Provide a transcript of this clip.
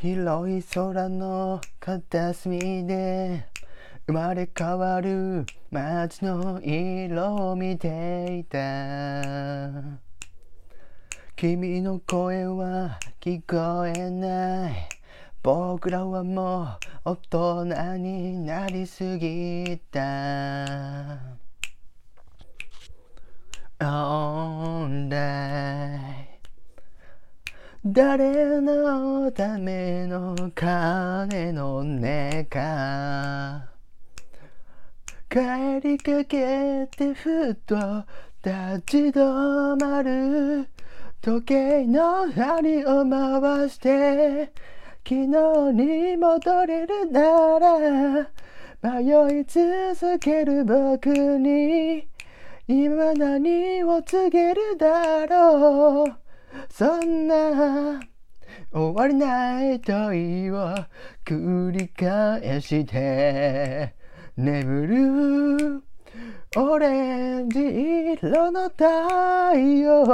広い空の片隅で生まれ変わる街の色を見ていた。君の声は聞こえない。僕らはもう大人になりすぎた。Alright 誰のための金の音か。帰りかけてふっと立ち止まる時計の針を回して昨日に戻れるなら迷い続ける僕に今何を告げるだろう。そんな終わりない問いを繰り返して。眠る。オレンジ色の太陽。